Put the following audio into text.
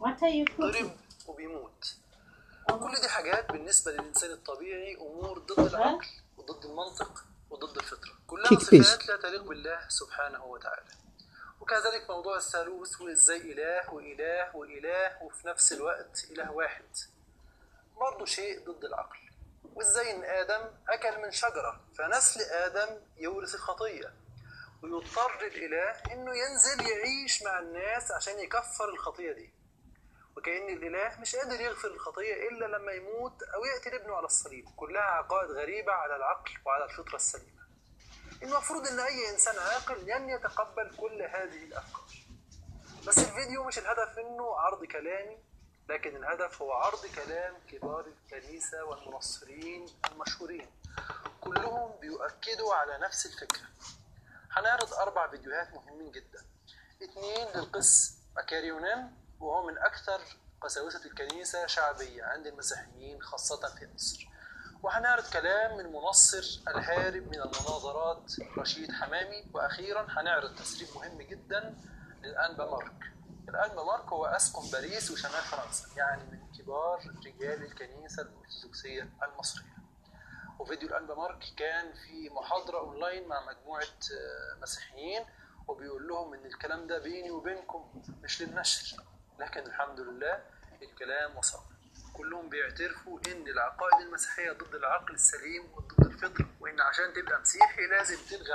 What are you cooking? ضرب وبيموت. كل دي حاجات بالنسبة للإنسان الطبيعي أمور ضد العقل وضد المنطق وضد الفطرة. كلها. صفات لا تليق بالله سبحانه وتعالى. وكذلك موضوع الثالوث وإزاي إله وإله وإله وفي نفس الوقت إله واحد. برضه شيء ضد العقل. وإزاي إن آدم أكل من شجرة فنسل آدم يورث الخطية ويضطر الإله إنه ينزل يعيش مع الناس عشان يكفر الخطية دي. وكأن الإله مش قادر يغفر الخطية إلا لما يموت أو يقتل ابنه على الصليب. كلها عقائد غريبة على العقل وعلى الفطرة السليمة. المفروض إن أي إنسان عاقل لن يتقبل كل هذه الأفكار. بس الفيديو مش الهدف منه عرض كلامي لكن الهدف هو عرض كلام كبار الكنيسة والمنصرين المشهورين. كلهم بيؤكدوا على نفس الفكرة. هنعرض أربع فيديوهات مهمين جدا. اتنين للقس مكاريونان وهو من أكثر قساوسة الكنيسة شعبية عند المسيحيين خاصة في مصر. وهنعرض كلام من منصر الهارب من المناظرات رشيد حمامي. وأخيرا هنعرض تسريب مهم جدا للأنبا مارك. الأنبا مارك هو أسقف باريس وشمال فرنسا يعني من كبار رجال الكنيسة الأرثوذكسية المصرية. وفيديو الأنبا مارك كان في محاضرة أونلاين مع مجموعة آه، مسيحيين وبيقول لهم إن الكلام ده بيني وبينكم مش للنشر. لكن الحمد لله الكلام وصل. كلهم بيعترفوا إن العقائد المسيحية ضد العقل السليم وضد الفطرة وإن عشان تبقى مسيحي لازم تلغي